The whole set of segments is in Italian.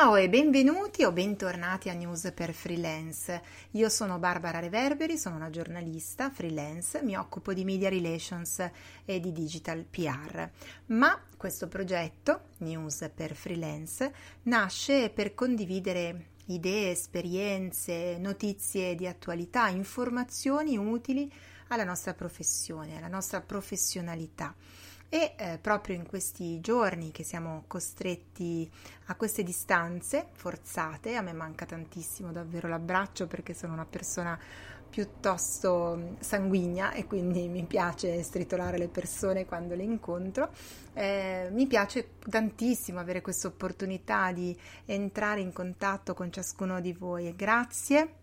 Ciao e benvenuti o bentornati a News per Freelance. Io sono Barbara Reverberi, sono una giornalista freelance, mi occupo di media relations e di digital PR. Ma questo progetto, News per Freelance, nasce per condividere idee, esperienze, notizie di attualità, informazioni utili alla nostra professione, alla nostra professionalità. E eh, proprio in questi giorni che siamo costretti a queste distanze forzate, a me manca tantissimo davvero l'abbraccio perché sono una persona piuttosto mm, sanguigna e quindi mi piace stritolare le persone quando le incontro. Eh, mi piace tantissimo avere questa opportunità di entrare in contatto con ciascuno di voi e grazie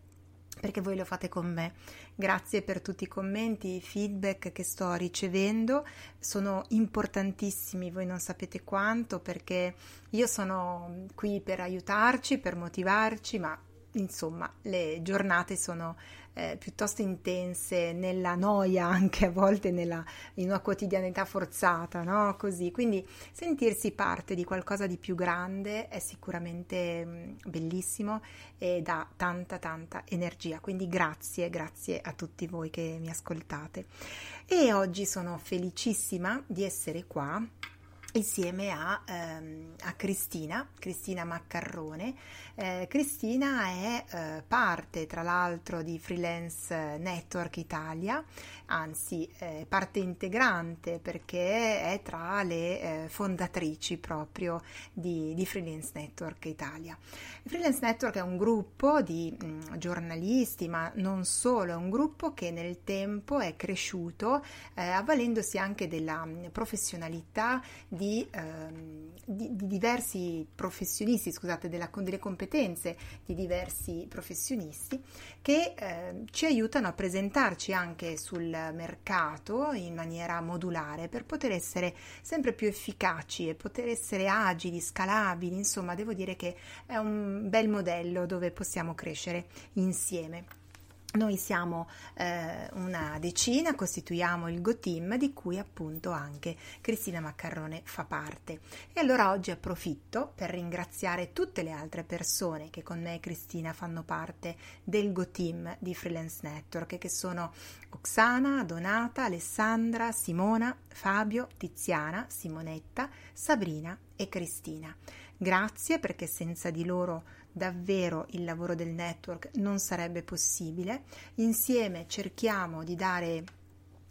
perché voi lo fate con me. Grazie per tutti i commenti, i feedback che sto ricevendo, sono importantissimi, voi non sapete quanto, perché io sono qui per aiutarci, per motivarci, ma insomma le giornate sono eh, piuttosto intense, nella noia anche a volte nella, in una quotidianità forzata, no? Così, quindi sentirsi parte di qualcosa di più grande è sicuramente mm, bellissimo e dà tanta tanta energia. Quindi grazie, grazie a tutti voi che mi ascoltate. E oggi sono felicissima di essere qua insieme a, ehm, a, Cristina, Cristina Maccarrone. Eh, Cristina è eh, parte tra l'altro di Freelance Network Italia, anzi è parte integrante perché è tra le eh, fondatrici proprio di, di, Freelance Network Italia. Freelance Network è un gruppo di mh, mm, giornalisti, ma non solo, è un gruppo che nel tempo è cresciuto eh, avvalendosi anche della mh, mm, professionalità di, ehm, di, di, diversi professionisti, scusate, della, delle competenze di diversi professionisti che eh, ci aiutano a presentarci anche sul mercato in maniera modulare per poter essere sempre più efficaci e poter essere agili, scalabili, insomma devo dire che è un bel modello dove possiamo crescere insieme. Noi siamo eh, una decina, costituiamo il Go Team di cui appunto anche Cristina Maccarrone fa parte. E allora oggi approfitto per ringraziare tutte le altre persone che con me e Cristina fanno parte del Go Team di Freelance Network, che sono Oksana, Donata, Alessandra, Simona, Fabio, Tiziana, Simonetta, Sabrina e Cristina. Grazie perché senza di loro davvero il lavoro del network non sarebbe possibile. Insieme cerchiamo di dare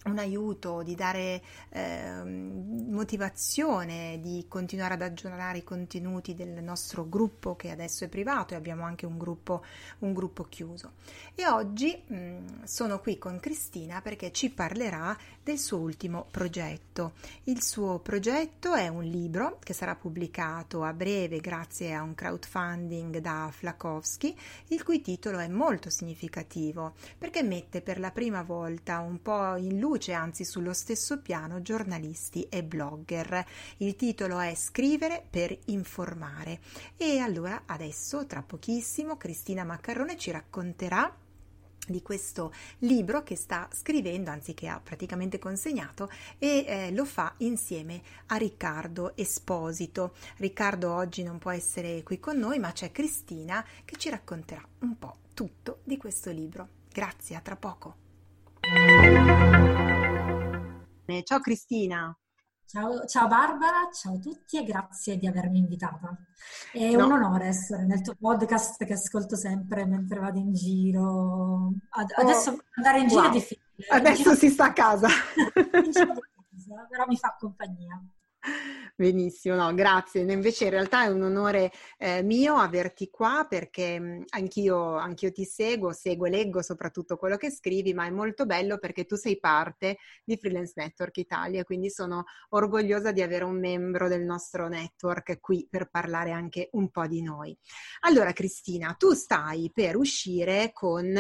un aiuto, di dare eh, motivazione, di continuare ad aggiornare i contenuti del nostro gruppo che adesso è privato e abbiamo anche un gruppo, un gruppo chiuso. E oggi mh, mm, sono qui con Cristina perché ci parlerà del suo ultimo progetto. Il suo progetto è un libro che sarà pubblicato a breve grazie a un crowdfunding da Flakowski, il cui titolo è molto significativo perché mette per la prima volta un po' in luce luce, anzi sullo stesso piano, giornalisti e blogger. Il titolo è Scrivere per informare. E allora adesso, tra pochissimo, Cristina Maccarrone ci racconterà di questo libro che sta scrivendo, anzi che ha praticamente consegnato e eh, lo fa insieme a Riccardo Esposito. Riccardo oggi non può essere qui con noi, ma c'è Cristina che ci racconterà un po' tutto di questo libro. Grazie, a tra poco. Ciao Cristina. Ciao, ciao, Barbara, ciao a tutti e grazie di avermi invitata. È no. un onore essere nel tuo podcast che ascolto sempre mentre vado in giro. Adesso oh, andare in giro wow. è difficile. Adesso giro... si sta a casa. però mi fa compagnia. Benissimo, no, grazie. Invece in realtà è un onore eh, mio averti qua perché mh, anch'io, anch'io, ti seguo, seguo e leggo soprattutto quello che scrivi, ma è molto bello perché tu sei parte di Freelance Network Italia, quindi sono orgogliosa di avere un membro del nostro network qui per parlare anche un po' di noi. Allora Cristina, tu stai per uscire con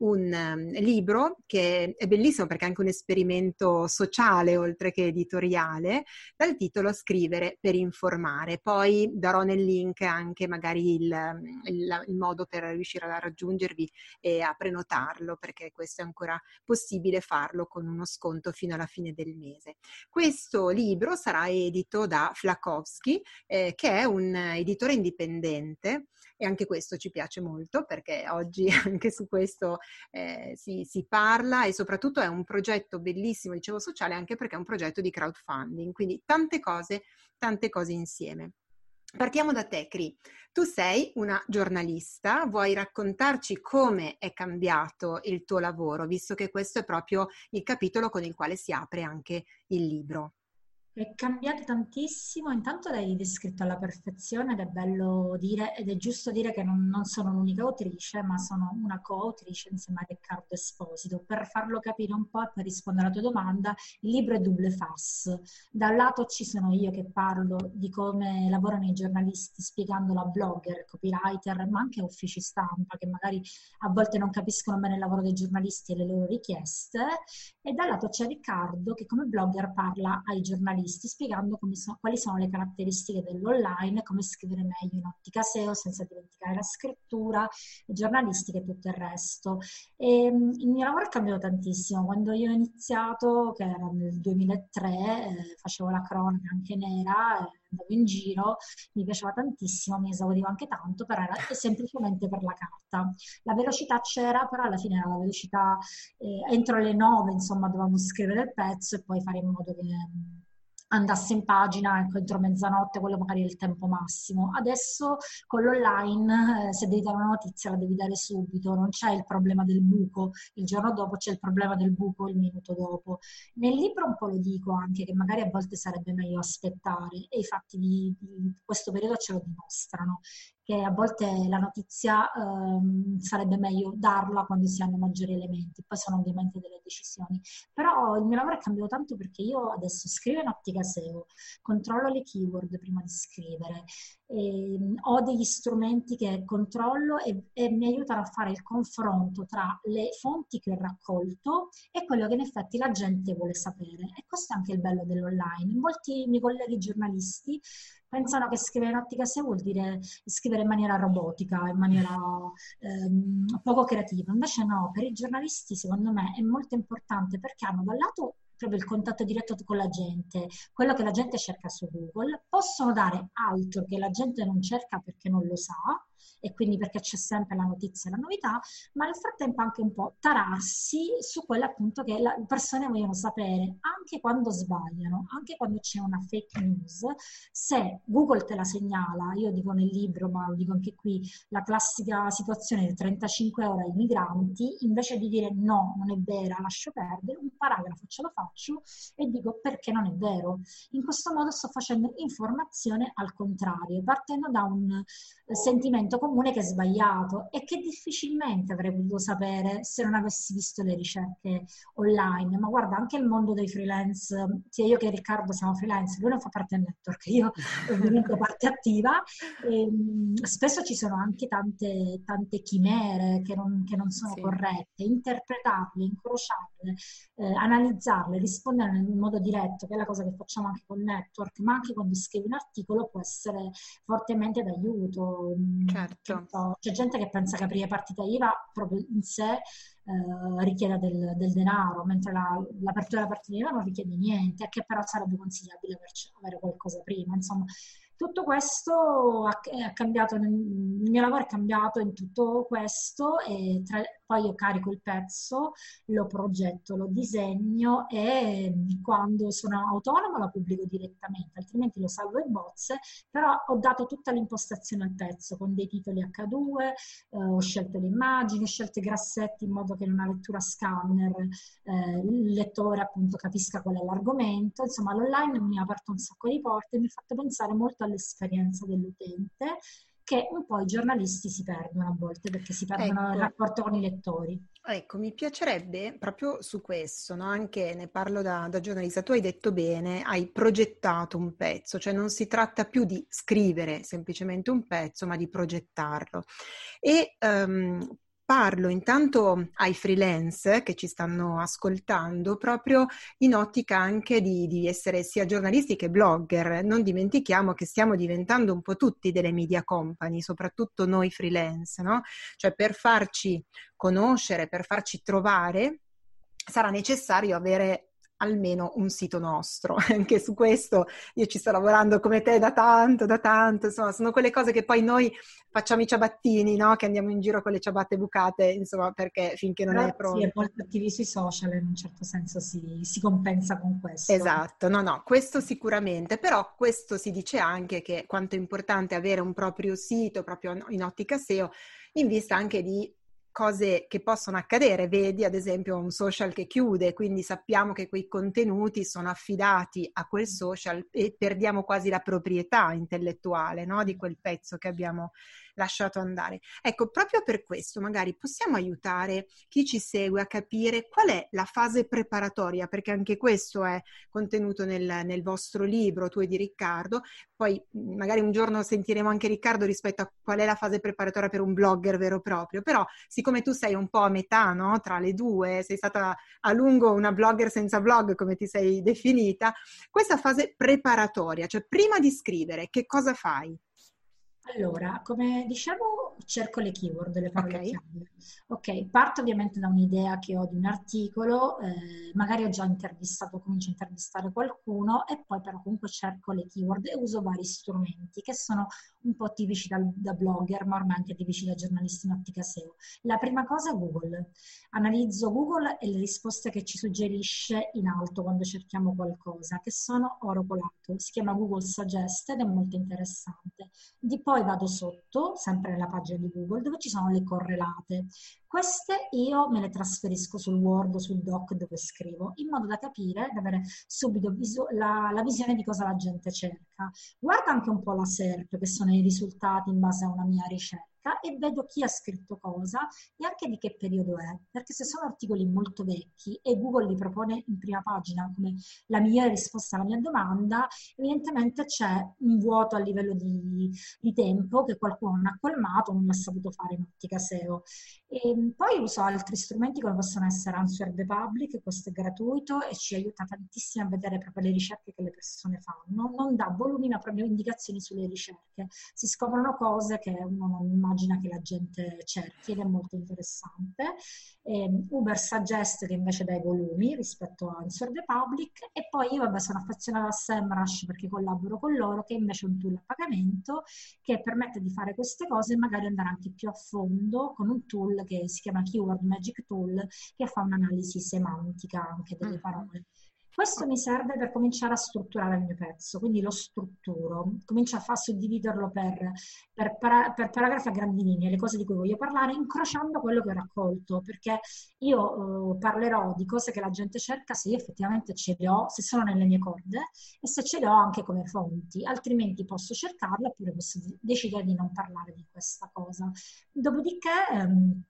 un um, libro che è bellissimo perché è anche un esperimento sociale oltre che editoriale, dal titolo Scrivi scrivere per informare. Poi darò nel link anche magari il, il, il modo per riuscire a raggiungervi e a prenotarlo, perché questo è ancora possibile farlo con uno sconto fino alla fine del mese. Questo libro sarà edito da Flakowski, eh, che è un editore indipendente e anche questo ci piace molto perché oggi anche su questo eh, si, si, parla e soprattutto è un progetto bellissimo, dicevo sociale, anche perché è un progetto di crowdfunding, quindi tante cose, tante cose insieme. Partiamo da te, Cri. Tu sei una giornalista, vuoi raccontarci come è cambiato il tuo lavoro, visto che questo è proprio il capitolo con il quale si apre anche il libro. È cambiato tantissimo, intanto l'hai descritto alla perfezione ed è bello dire, ed è giusto dire che non, non sono l'unica autrice, ma sono una co-autrice insieme a Riccardo Esposito. Per farlo capire un po' e per rispondere alla tua domanda, il libro è double face. Da un lato ci sono io che parlo di come lavorano i giornalisti, spiegandolo a blogger, copywriter, ma anche a uffici stampa, che magari a volte non capiscono bene il lavoro dei giornalisti e le loro richieste, e dal lato c'è Riccardo che come blogger parla ai giornalisti giornalisti spiegando so, quali sono le caratteristiche dell'online, come scrivere meglio in ottica SEO senza dimenticare la scrittura, le giornalistiche e tutto il resto. E, ehm, il mio lavoro è cambiato tantissimo. Quando io ho iniziato, che era nel 2003, eh, facevo la cronaca anche nera, eh, andavo in giro, mi piaceva tantissimo, mi esaurivo anche tanto, però era semplicemente per la carta. La velocità c'era, però alla fine era la velocità eh, entro le nove, insomma, dovevamo scrivere il pezzo e poi fare in modo che andasse in pagina ecco, entro mezzanotte, quello magari è il tempo massimo. Adesso con l'online, eh, se devi dare una notizia la devi dare subito, non c'è il problema del buco il giorno dopo, c'è il problema del buco il minuto dopo. Nel libro un po' lo dico anche che magari a volte sarebbe meglio aspettare e i fatti di, di questo periodo ce lo dimostrano che a volte la notizia ehm, sarebbe meglio darla quando si hanno maggiori elementi, poi sono ovviamente delle decisioni. Però il mio lavoro è cambiato tanto perché io adesso scrivo in ottica SEO, controllo le keyword prima di scrivere, ehm, ho degli strumenti che controllo e, e mi aiutano a fare il confronto tra le fonti che ho raccolto e quello che in effetti la gente vuole sapere. E questo è anche il bello dell'online. Molti miei colleghi giornalisti pensano che scrivere in ottica SEO vuol dire scrivere in maniera robotica, in maniera ehm, poco creativa. Invece no, per i giornalisti secondo me è molto importante perché hanno dal lato proprio il contatto diretto con la gente, quello che la gente cerca su Google, possono dare altro che la gente non cerca perché non lo sa, e quindi perché c'è sempre la notizia e la novità, ma nel frattempo anche un po' tararsi su quello appunto che le persone vogliono sapere, anche quando sbagliano, anche quando c'è una fake news, se Google te la segnala, io dico nel libro, ma lo dico anche qui, la classica situazione di 35 ore ai migranti, invece di dire no, non è vera, lascio perdere, un paragrafo ce lo faccio e dico perché non è vero. In questo modo sto facendo informazione al contrario, partendo da un sentimento comune che è sbagliato e che difficilmente avrei potuto sapere se non avessi visto le ricerche online. Ma guarda, anche il mondo dei freelance, sia io che Riccardo siamo freelance, lui non fa parte del network, io ovviamente parte attiva, e, ehm, spesso ci sono anche tante, tante chimere che non, che non sono sì. corrette, interpretarle, incrociarle, eh, analizzarle, rispondere in modo diretto, che è la cosa che facciamo anche con il network, ma anche quando scrivi un articolo può essere fortemente d'aiuto. Certo. C'è gente che pensa che aprire partita IVA proprio in sé eh, richieda del, del, denaro, mentre la, l'apertura della partita IVA non richiede niente, che però sarebbe consigliabile avere qualcosa prima. Insomma, tutto questo è cambiato, il mio lavoro è cambiato in tutto questo e tra, poi io carico il pezzo, lo progetto, lo disegno e quando sono autonoma lo pubblico direttamente, altrimenti lo salvo in bozze, però ho dato tutta l'impostazione al pezzo con dei titoli H2, eh, ho scelto le immagini, ho scelto i grassetti in modo che in una lettura scanner eh, il lettore appunto capisca qual è l'argomento, insomma l'online mi ha aperto un sacco di porte e mi ha fatto pensare molto all'esperienza dell'utente che un po' i giornalisti si perdono a volte perché si perdono ecco. il rapporto con i lettori. Ecco, mi piacerebbe proprio su questo, no? anche ne parlo da, da, giornalista, tu hai detto bene, hai progettato un pezzo, cioè non si tratta più di scrivere semplicemente un pezzo, ma di progettarlo. E um, parlo intanto ai freelance che ci stanno ascoltando, proprio in ottica anche di, di, essere sia giornalisti che blogger. Non dimentichiamo che stiamo diventando un po' tutti delle media company, soprattutto noi freelance, no? Cioè per farci conoscere, per farci trovare, sarà necessario avere almeno un sito nostro. Anche su questo io ci sto lavorando come te da tanto, da tanto, insomma, sono quelle cose che poi noi facciamo i ciabattini, no? Che andiamo in giro con le ciabatte bucate, insomma, perché finché non Però è pronto. Sì, è molto attivi sui social, in un certo senso si, si compensa con questo. Esatto, no, no, questo sicuramente, però questo si dice anche che quanto è importante avere un proprio sito, proprio in ottica SEO, in vista anche di cose che possono accadere, vedi ad esempio un social che chiude, quindi sappiamo che quei contenuti sono affidati a quel social e perdiamo quasi la proprietà intellettuale no? di quel pezzo che abbiamo lasciato andare. Ecco, proprio per questo magari possiamo aiutare chi ci segue a capire qual è la fase preparatoria, perché anche questo è contenuto nel, nel vostro libro, tu e di Riccardo. Poi magari un giorno sentiremo anche Riccardo rispetto a qual è la fase preparatoria per un blogger vero e proprio, però siccome tu sei un po' a metà no? tra le due, sei stata a lungo una blogger senza blog, come ti sei definita, questa fase preparatoria, cioè prima di scrivere, che cosa fai? Allora, come diciamo, cerco le keyword, le parole okay. chiave. Ok, parto ovviamente da un'idea che ho di un articolo, eh, magari ho già intervistato, comincio a intervistare qualcuno e poi però comunque cerco le keyword e uso vari strumenti che sono un po' tipici da, da blogger, ma ormai anche tipici da giornalisti in ottica SEO. La prima cosa è Google. Analizzo Google e le risposte che ci suggerisce in alto quando cerchiamo qualcosa, che sono oro colato. Si chiama Google Suggest ed è molto interessante. Di poi vado sotto, sempre nella pagina di Google, dove ci sono le correlate. Queste io me le trasferisco sul Word sul Doc dove scrivo, in modo da capire, da avere subito visu- la, la, visione di cosa la gente cerca. Guarda anche un po' la SERP, che sono i risultati in base a una mia ricerca ricerca e vedo chi ha scritto cosa e anche di che periodo è, perché se sono articoli molto vecchi e Google li propone in prima pagina come la migliore risposta alla mia domanda, evidentemente c'è un vuoto a livello di, di tempo che qualcuno non ha colmato, non ha saputo fare in ottica SEO. E poi uso altri strumenti come possono essere Answer the Public, questo è gratuito e ci aiuta tantissimo a vedere proprio le ricerche che le persone fanno. Non dà volumi ma proprio indicazioni sulle ricerche. Si scoprono cose che uno non immagina che la gente cerchi ed è molto interessante. E Uber Suggest che invece dà i volumi rispetto a Answer the Public e poi io vabbè, sono affezionata a SEMrush perché collaboro con loro che invece è un tool a pagamento che permette di fare queste cose e magari andare anche più a fondo con un tool che si chiama Keyword Magic Tool, che fa un'analisi semantica anche delle mm. parole. Questo mi serve per cominciare a strutturare il mio pezzo, quindi lo strutturo, comincio a far suddividerlo per, per, para, per, paragrafi a grandi linee, le cose di cui voglio parlare, incrociando quello che ho raccolto, perché io eh, parlerò di cose che la gente cerca se io effettivamente ce le ho, se sono nelle mie corde e se ce le ho anche come fonti, altrimenti posso cercarle oppure posso decidere di non parlare di questa cosa. Dopodiché... Ehm,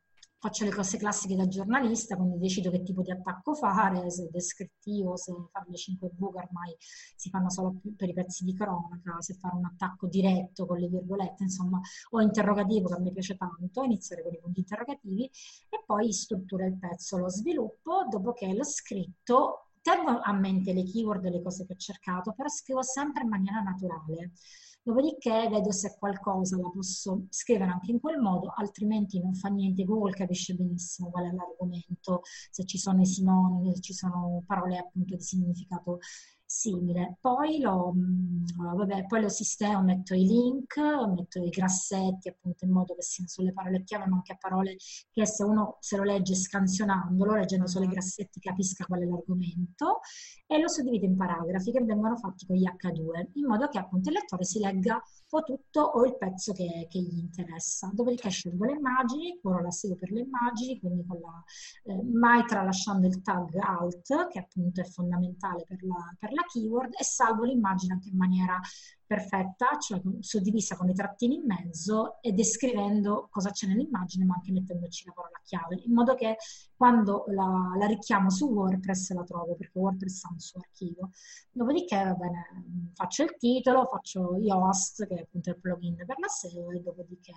faccio le cose classiche da giornalista, quindi decido che tipo di attacco fare, se descrittivo, se fare le 5 buche ormai si fanno solo per i pezzi di cronaca, se fare un attacco diretto con le virgolette, insomma, o interrogativo che a me piace tanto, iniziare con i punti interrogativi e poi struttura il pezzo, lo sviluppo, dopo che l'ho scritto tengo a mente le keyword le cose che ho cercato, però scrivo sempre in maniera naturale. Dopodiché vedo se qualcosa la posso scrivere anche in quel modo, altrimenti non fa niente. Google capisce benissimo qual è l'argomento, se ci sono i sinonimi, se ci sono parole appunto di significato simile. Poi lo, mm, vabbè, poi lo sistema, metto i link, metto i grassetti appunto in modo che siano sulle parole chiave, ma anche a parole che se uno se lo legge scansionandolo, leggendo solo i grassetti, capisca qual è l'argomento e lo suddivido in paragrafi che vengono fatti con gli H2, in modo che appunto il lettore si legga o tutto o il pezzo che, che gli interessa. Dopodiché scelgo le immagini, ora la seguo per le immagini, quindi con la, eh, mai tralasciando il tag alt, che appunto è fondamentale per la, per la keyword, e salvo l'immagine anche in maniera perfetta, cioè suddivisa con i trattini in mezzo e descrivendo cosa c'è nell'immagine, ma anche mettendoci la parola chiave, in modo che quando la, la richiamo su WordPress la trovo, perché WordPress ha un suo archivio. Dopodiché, va bene, faccio il titolo, faccio Yoast, che è appunto il plugin per la SEO, e dopodiché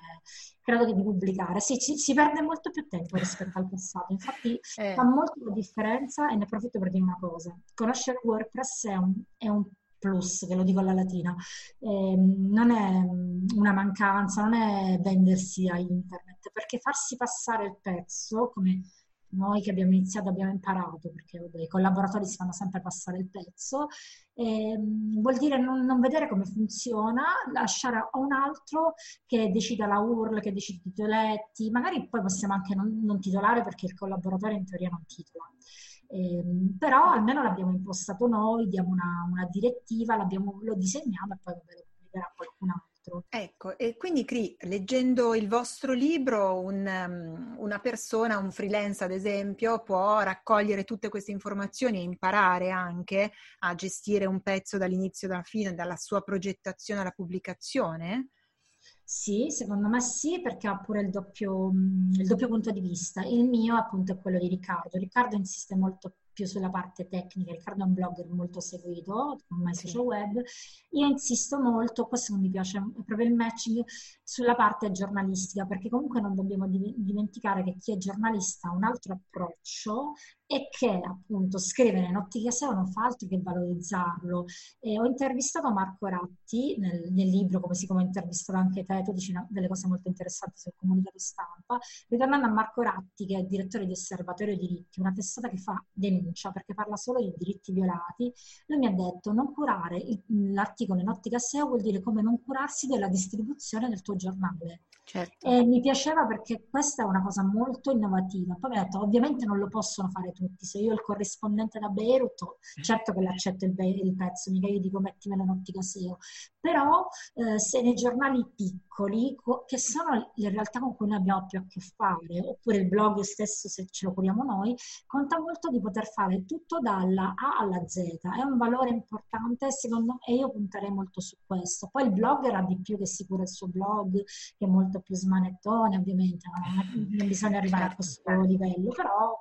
credo di pubblicare. Sì, ci, si perde molto più tempo rispetto al passato, infatti eh. fa molto la differenza e ne approfitto per dire una cosa. Conoscere WordPress è un, è un plus, ve lo dico alla latina, eh, non è una mancanza, non è vendersi a internet, perché farsi passare il pezzo, come noi che abbiamo iniziato abbiamo imparato, perché vabbè, i collaboratori si fanno sempre passare il pezzo, eh, vuol dire non, non, vedere come funziona, lasciare a un altro che decida la URL, che decida i titoletti, magari poi possiamo anche non, non titolare perché il collaboratore in teoria non titola. Eh, però almeno l'abbiamo impostato noi, diamo una, una direttiva, lo disegniamo e poi lo pubblicherà qualcun altro. Ecco, e quindi Cri, leggendo il vostro libro, un, um, una persona, un freelance ad esempio, può raccogliere tutte queste informazioni e imparare anche a gestire un pezzo dall'inizio alla fine, dalla sua progettazione alla pubblicazione? Sì, secondo me sì, perché ha pure il doppio, il doppio punto di vista. Il mio appunto è quello di Riccardo. Riccardo insiste molto più sulla parte tecnica, Riccardo è un blogger molto seguito con My Social Web, io insisto molto, questo non mi piace, è proprio il matching sulla parte giornalistica, perché comunque non dobbiamo dimenticare che chi è giornalista ha un altro approccio e che appunto scrivere in ottica SEO non fa altro che valorizzarlo. E ho intervistato Marco Ratti nel, nel, libro, come si come ho intervistato anche te, tu dici delle cose molto interessanti sul comunicato stampa, ritornando a Marco Ratti che è direttore di Osservatorio Diritti, una testata che fa denuncia perché parla solo di diritti violati, lui mi ha detto non curare il, l'articolo in ottica SEO vuol dire come non curarsi della distribuzione del tuo giornale. Certo. E mi piaceva perché questa è una cosa molto innovativa. Poi mi ha detto, ovviamente non lo possono fare tutti. Se io ho il corrispondente da Beirut, certo che l'accetto il, il pezzo, mica io dico mettimelo in ottica SEO. Però eh, se nei giornali piccoli, co- che sono le realtà con cui noi abbiamo più a che fare, oppure il blog stesso se ce lo curiamo noi, conta molto di poter fare tutto dalla A alla Z. È un valore importante secondo me e io punterei molto su questo. Poi il blogger ha di più che si cura il suo blog, che è molto più smanettone, ovviamente, non, non bisogna arrivare a questo livello, però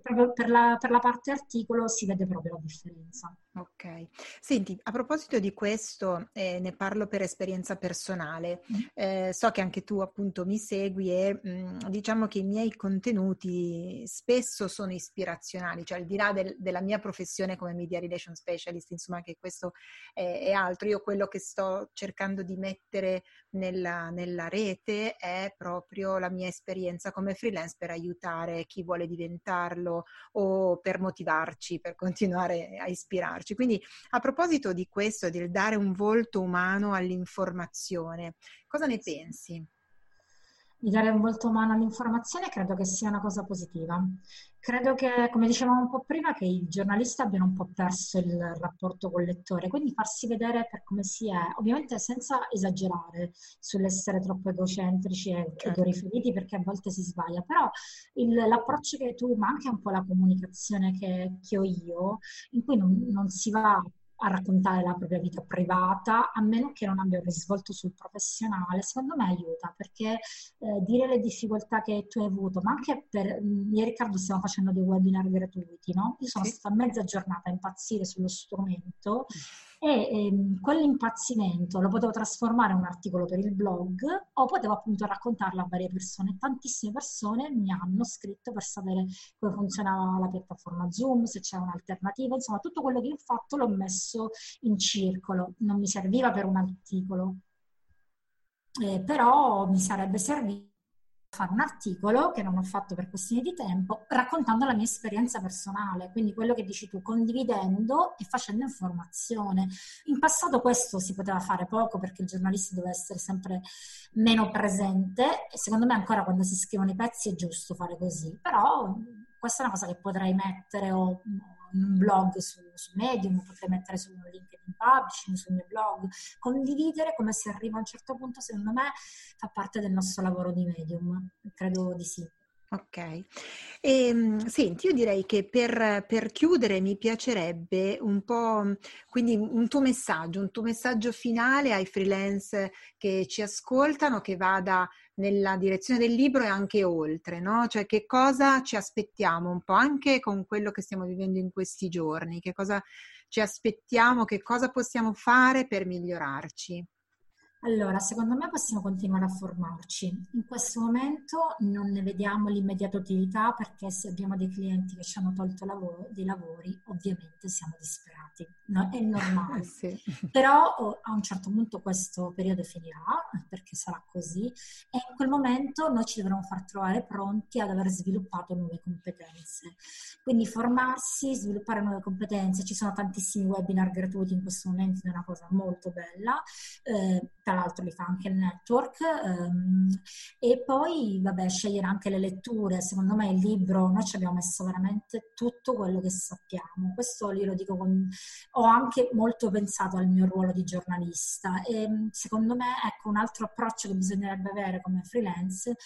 proprio per la, per la parte articolo si vede proprio la differenza. Ok. Senti, a proposito di questo, eh, ne parlo per esperienza personale. Mm. Eh, so che anche tu appunto mi segui e mh, mm, diciamo che i miei contenuti spesso sono ispirazionali, cioè al di là del, della mia professione come media relation specialist, insomma che questo è, è altro. Io quello che sto cercando di mettere nella, nella rete è proprio la mia esperienza come freelance per aiutare chi vuole diventarlo o per motivarci, per continuare a ispirarci. Quindi a proposito di questo, del dare un volto umano all'informazione, cosa ne pensi? Di dare un volto umano all'informazione credo che sia una cosa positiva. Credo che, come dicevamo un po' prima, che i giornalisti abbiano un po' perso il rapporto col lettore, quindi farsi vedere per come si è, ovviamente senza esagerare sull'essere troppo egocentrici e certo. egoriferiti, perché a volte si sbaglia, però il, l'approccio che tu, ma anche un po' la comunicazione che, che ho io, in cui non, non si va a raccontare la propria vita privata, a meno che non abbia un risvolto sul professionale, secondo me aiuta perché eh, dire le difficoltà che tu hai avuto, ma anche per, mm, io e Riccardo stiamo facendo dei webinar gratuiti, no? Io sono sì. stata mezza giornata a impazzire sullo strumento mm e ehm, quell'impazzimento lo potevo trasformare in un articolo per il blog o potevo appunto raccontarlo a varie persone. Tantissime persone mi hanno scritto per sapere come funzionava la piattaforma Zoom, se c'è un'alternativa, insomma tutto quello che ho fatto l'ho messo in circolo, non mi serviva per un articolo, eh, però mi sarebbe servito fare un articolo che non ho fatto per questioni di tempo, raccontando la mia esperienza personale, quindi quello che dici tu, condividendo e facendo informazione. In passato questo si poteva fare poco perché il giornalista doveva essere sempre meno presente e secondo me ancora quando si scrivono i pezzi è giusto fare così, però questa è una cosa che potrei mettere o un blog su, su Medium, potrei mettere su LinkedIn Publishing, sul mio blog, condividere come si arriva a un certo punto, secondo me fa parte del nostro lavoro di Medium, credo di sì. Ok. E, ehm, senti, io direi che per, per, chiudere mi piacerebbe un po', quindi un tuo messaggio, un tuo messaggio finale ai freelance che ci ascoltano, che vada nella direzione del libro e anche oltre, no? Cioè che cosa ci aspettiamo un po' anche con quello che stiamo vivendo in questi giorni, che cosa ci aspettiamo, che cosa possiamo fare per migliorarci. Allora, secondo me possiamo continuare a formarci. In questo momento non ne vediamo l'immediata utilità perché se abbiamo dei clienti che ci hanno tolto lavoro, dei lavori, ovviamente siamo disperati. No? È normale. sì. Però oh, a un certo punto questo periodo finirà perché sarà così e in quel momento noi ci dovremo far trovare pronti ad aver sviluppato nuove competenze. Quindi formarsi, sviluppare nuove competenze. Ci sono tantissimi webinar gratuiti in questo momento, è una cosa molto bella. Eh, tra l'altro li fa anche il network, ehm, e poi vabbè, scegliere anche le letture, secondo me il libro, noi ci abbiamo messo veramente tutto quello che sappiamo, questo io lo dico con... ho anche molto pensato al mio ruolo di giornalista. E secondo me ecco un altro approccio che bisognerebbe avere come freelance,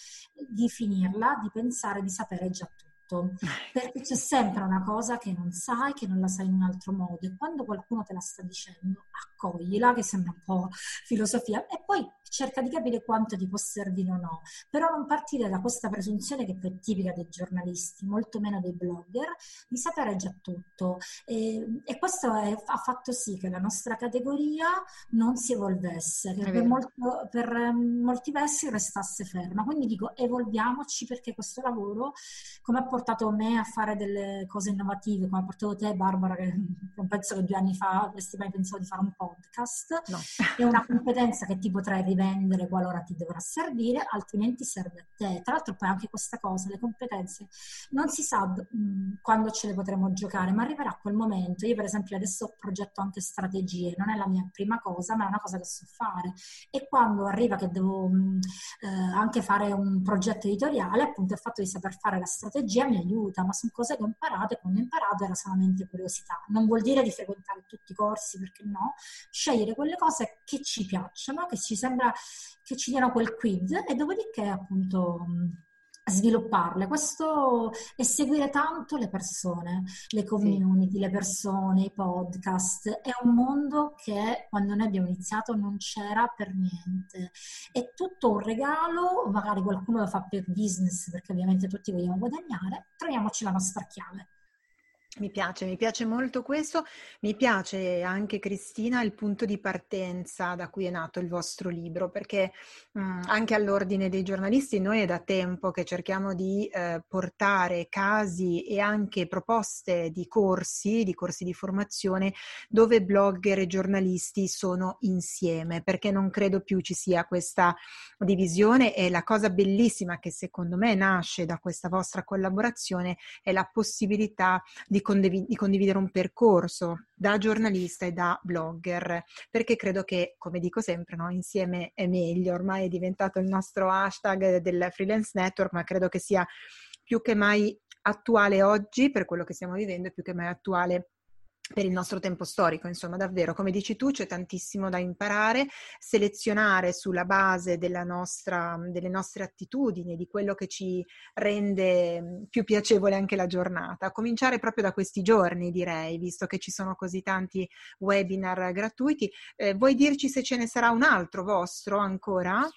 di finirla, di pensare di sapere già tutto tutto, perché c'è sempre una cosa che non sai, che non la sai in un altro modo e quando qualcuno te la sta dicendo, accoglila, che sembra un po' filosofia, e poi cerca di capire quanto ti può servire o no, però non partire da questa presunzione che è tipica dei giornalisti, molto meno dei blogger, di sapere già tutto. E, e questo è, ha fatto sì che la nostra categoria non si evolvesse, che per, molto, per um, molti versi restasse ferma. Quindi dico evolviamoci perché questo lavoro, come ha portato me a fare delle cose innovative, come ha portato te Barbara, che non penso che due anni fa avresti mai pensato di fare un podcast, no. è una competenza che ti potrai rivelare vendere qualora ti dovrà servire, altrimenti serve a te. Tra l'altro poi anche questa cosa, le competenze, non si sa mh, quando ce le potremo giocare, ma arriverà quel momento. Io per esempio adesso progetto anche strategie, non è la mia prima cosa, ma è una cosa che so fare. E quando arriva che devo mh, eh, anche fare un progetto editoriale, appunto il fatto di saper fare la strategia mi aiuta, ma sono cose che ho imparato e quando ho imparato era solamente curiosità. Non vuol dire di frequentare tutti i corsi, perché no, scegliere quelle cose che ci piacciono, che ci sembra che ci diano quel quiz e dopodiché appunto svilupparle. Questo è seguire tanto le persone, le community, sì. le persone, i podcast. È un mondo che quando noi abbiamo iniziato non c'era per niente. È tutto un regalo, magari qualcuno lo fa per business perché ovviamente tutti vogliamo guadagnare, troviamoci la nostra chiave. Mi piace, mi piace molto questo, mi piace anche Cristina il punto di partenza da cui è nato il vostro libro, perché mh, mm, anche all'ordine dei giornalisti noi è da tempo che cerchiamo di eh, portare casi e anche proposte di corsi, di corsi di formazione dove blogger e giornalisti sono insieme, perché non credo più ci sia questa divisione. E la cosa bellissima che secondo me nasce da questa vostra collaborazione è la possibilità di condiv- di condividere un percorso da giornalista e da blogger, perché credo che, come dico sempre, no, insieme è meglio, ormai è diventato il nostro hashtag del freelance network, ma credo che sia più che mai attuale oggi per quello che stiamo vivendo, più che mai attuale per il nostro tempo storico, insomma, davvero, come dici tu, c'è tantissimo da imparare, selezionare sulla base nostra, delle nostre attitudini di quello che ci rende più piacevole anche la giornata. Cominciare proprio da questi giorni, direi, visto che ci sono così tanti webinar gratuiti. Eh, vuoi dirci se ce ne sarà un altro vostro ancora?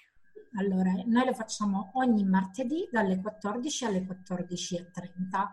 Allora, noi lo facciamo ogni martedì dalle 14 alle 14.30.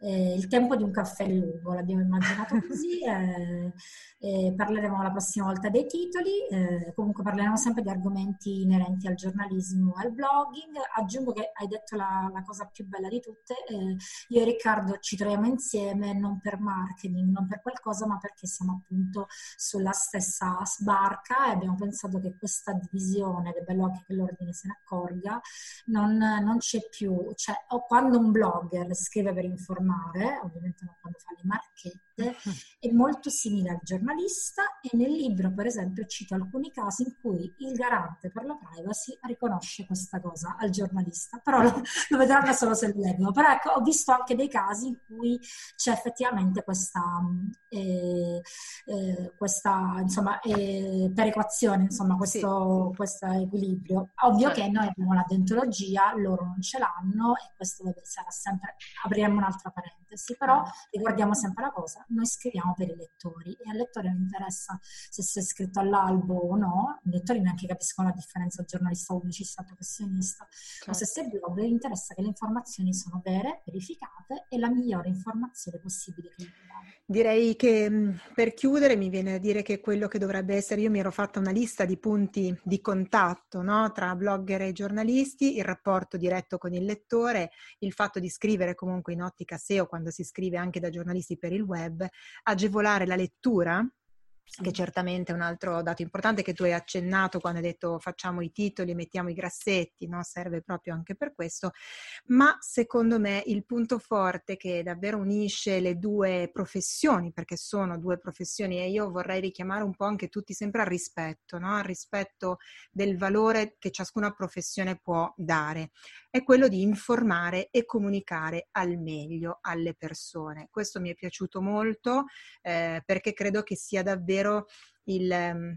Eh, il tempo di un caffè lungo, l'abbiamo immaginato così. Eh, eh, parleremo la prossima volta dei titoli, eh, comunque parleremo sempre di argomenti inerenti al giornalismo e al blogging. Aggiungo che hai detto la, la cosa più bella di tutte, eh, io e Riccardo ci troviamo insieme non per marketing, non per qualcosa, ma perché siamo appunto sulla stessa sbarca e abbiamo pensato che questa divisione, ed è bello anche che l'ordine se ne accorga, non, non c'è più. Cioè, o quando un blogger scrive per informare, ovviamente non quando fa le marchette, è molto simile al giornalista e nel libro, per esempio, cito alcuni casi in cui il garante per la privacy riconosce questa cosa al giornalista, però lo, lo vedranno solo se lo leggono. Però ecco, ho visto anche dei casi in cui c'è effettivamente questa, eh, eh, questa insomma, eh, perequazione, insomma, questo, sì. questo equilibrio. Ovvio certo. che noi abbiamo la dentologia, loro non ce l'hanno e questo sarà sempre, apriremo un'altra parentesi, però ricordiamo sempre la cosa, noi scriviamo per i lettori e al lettore non interessa se sei iscritto all'albo o no, i lettori neanche capiscono la differenza giornalista, pubblicista, professionista, certo. o se sei blogger interessa che le informazioni sono vere, verificate e la migliore informazione possibile che gli. Direi che mm, per chiudere mi viene a dire che quello che dovrebbe essere, io mi ero fatta una lista di punti di contatto no? tra blogger e giornalisti, il rapporto diretto con il lettore, il fatto di scrivere comunque in ottica SEO quando si scrive anche da giornalisti per il web, agevolare la lettura che certamente è un altro dato importante che tu hai accennato quando hai detto facciamo i titoli mettiamo i grassetti, no? serve proprio anche per questo, ma secondo me il punto forte che davvero unisce le due professioni, perché sono due professioni e io vorrei richiamare un po' anche tutti sempre al rispetto, no? al rispetto del valore che ciascuna professione può dare è quello di informare e comunicare al meglio alle persone. Questo mi è piaciuto molto eh, perché credo che sia davvero il ehm,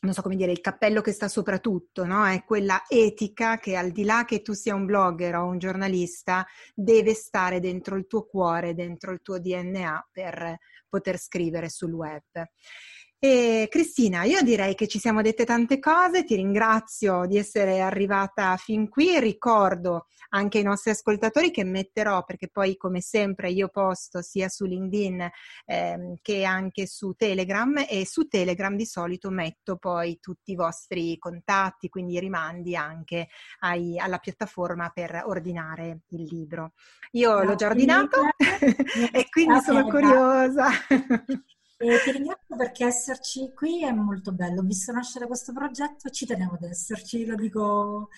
non so come dire, il cappello che sta sopra tutto, no? È quella etica che al di là che tu sia un blogger o un giornalista, deve stare dentro il tuo cuore, dentro il tuo DNA per poter scrivere sul web. E Cristina, io direi che ci siamo dette tante cose, ti ringrazio di essere arrivata fin qui, ricordo anche ai nostri ascoltatori che metterò, perché poi come sempre io posto sia su LinkedIn eh, che anche su Telegram e su Telegram di solito metto poi tutti i vostri contatti, quindi rimandi anche ai, alla piattaforma per ordinare il libro. Io l'ho già ordinato e quindi sono curiosa. E ti ringrazio perché esserci qui è molto bello. Ho visto nascere questo progetto e ci tenevo ad esserci, lo dico.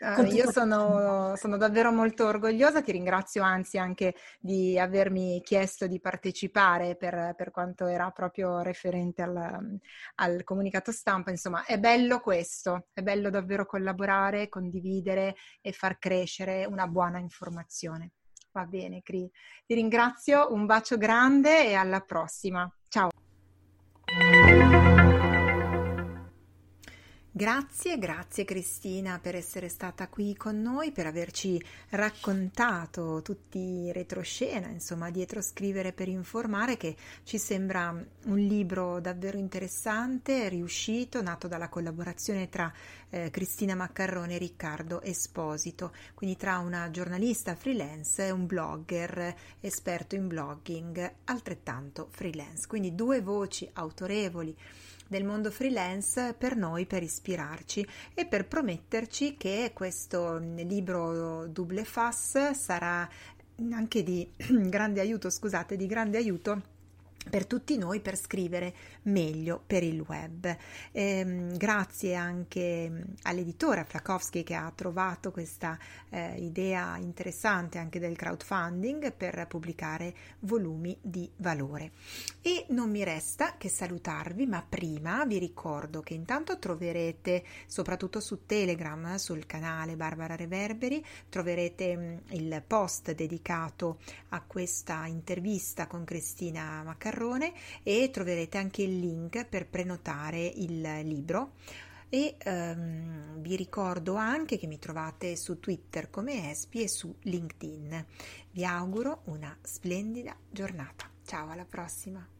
Uh, io sono, sono, davvero molto orgogliosa, ti ringrazio anzi anche di avermi chiesto di partecipare per, per quanto era proprio referente al, al, comunicato stampa. Insomma, è bello questo, è bello davvero collaborare, condividere e far crescere una buona informazione. Va bene, Cri. Ti ringrazio, un bacio grande e alla prossima. Ciao. Grazie, grazie Cristina per essere stata qui con noi, per averci raccontato tutti i retroscena, insomma, dietro scrivere per informare, che ci sembra un libro davvero interessante, riuscito, nato dalla collaborazione tra eh, Cristina Maccarrone e Riccardo Esposito, quindi tra una giornalista freelance e un blogger esperto in blogging altrettanto freelance, quindi due voci autorevoli del mondo freelance per noi, per ispirarci e per prometterci che questo libro Double Fas sarà anche di grande aiuto, scusate, di grande aiuto per tutti noi per scrivere meglio per il web. Eh, grazie anche all'editore Flakowski che ha trovato questa eh, idea interessante anche del crowdfunding per pubblicare volumi di valore. E non mi resta che salutarvi, ma prima vi ricordo che intanto troverete soprattutto su Telegram, sul canale Barbara Reverberi, troverete mm, il post dedicato a questa intervista con Cristina Maccaroni Carrone e troverete anche il link per prenotare il libro e um, vi ricordo anche che mi trovate su Twitter come Espi e su LinkedIn. Vi auguro una splendida giornata. Ciao, alla prossima!